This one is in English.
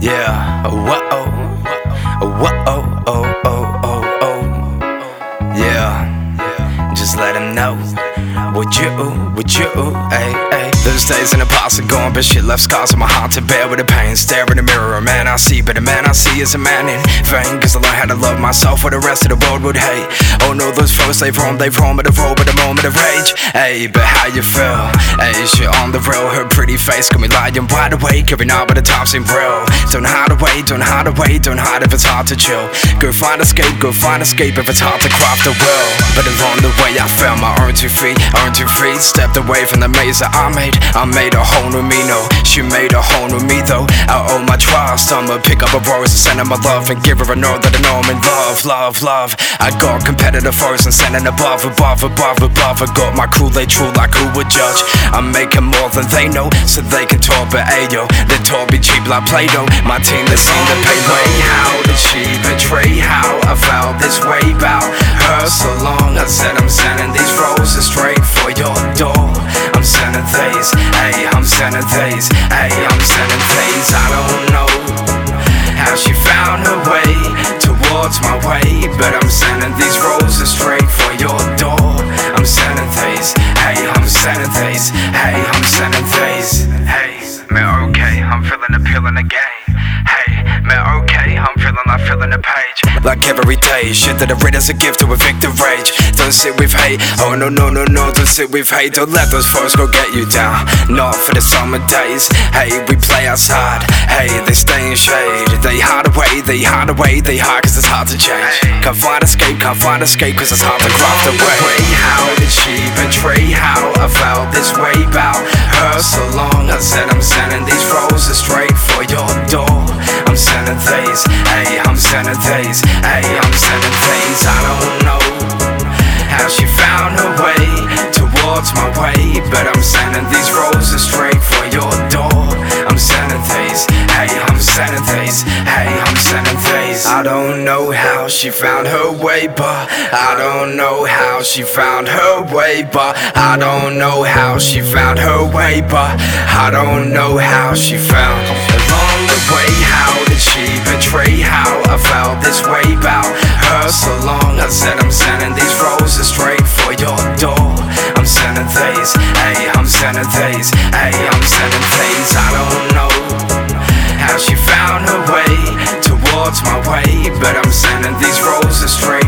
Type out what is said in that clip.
Yeah, whoa, whoa, oh. oh, oh, oh, oh, oh. Yeah, just let him know. Would you, would you, hey, hey. Those days in the past are gone, but shit left scars on my heart to bear with the pain. Stare in the mirror, man, I see, but the man I see is a man in vain. Cause I learned how to love myself, where the rest of the world would hate. Oh no, those foes, they've roamed, they've roamed, but the road, but the moment of rage. Hey, but how you feel? Hey, shit on the real, her pretty face got me lying wide awake every night, but the time seem real. Don't hide away, don't hide away, don't hide if it's hard to chill. Go find escape, go find escape if it's hard to craft a will. But along the way, I found my own two feet, earned two feet, stepped away from the maze that I made. I made a whole new me, no, she made a whole new me though. I owe my trust, I'ma pick up a rose and send her my love and give her a know that I know I'm in love, love, love. I got competitive foes and sending above, above, above, above. I got my Kool-Aid true like who would judge? I'm making more than they know, so they can talk, but ayo, they talk be cheap like Play-Doh. My team, they seem to pay way. How did she betray? How I felt this way about her so long? I said I'm sending these roses straight I'm these, hey, I'm these. I don't know how she found her way towards my way, but I'm sending these roses straight for your door. I'm sending these, hey, I'm these, hey, I'm these, hey. Man, okay, I'm feeling the pill in the game. Hey, man, okay, I'm feeling like feeling the page. Like every day, shit that I read as a gift to evict the rage. Don't sit with hate, oh no, no, no, no, don't sit with hate. Don't let those foes go get you down. Not for the summer days. Hey, we play outside. Hey, they stay in shade. They hide away, they hide away, they hide cause it's hard to change. Can't find escape, can't find escape cause it's hard to craft away. How did she betray? How I felt this way about her so long? I said I'm sending these roses straight for your door. I'm sending these, hey, I'm sending these, hey, I'm sending these. I don't I don't know how she found her way, but I don't know how she found her way, but I don't know how she found her way, but I don't know how she found along the way. How did she betray? How I felt this way about her so long? I said I'm sending these roses straight for your door. I'm sending these, hey, I'm sending these, hey, I'm but I'm sending these roses straight.